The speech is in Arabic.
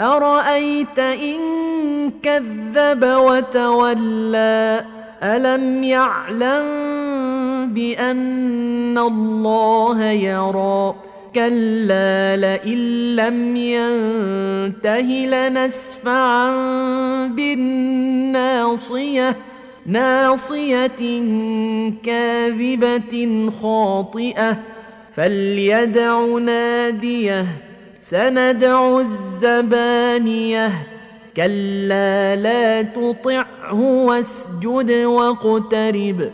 أرأيت إن كذب وتولى؟ ألم يعلم بأن الله يرى؟ كلا لئن لم ينته لنسفعا بالناصية ناصية كاذبة خاطئة. فليدع ناديه سندع الزبانية. كلا لا تطعه واسجد واقترب.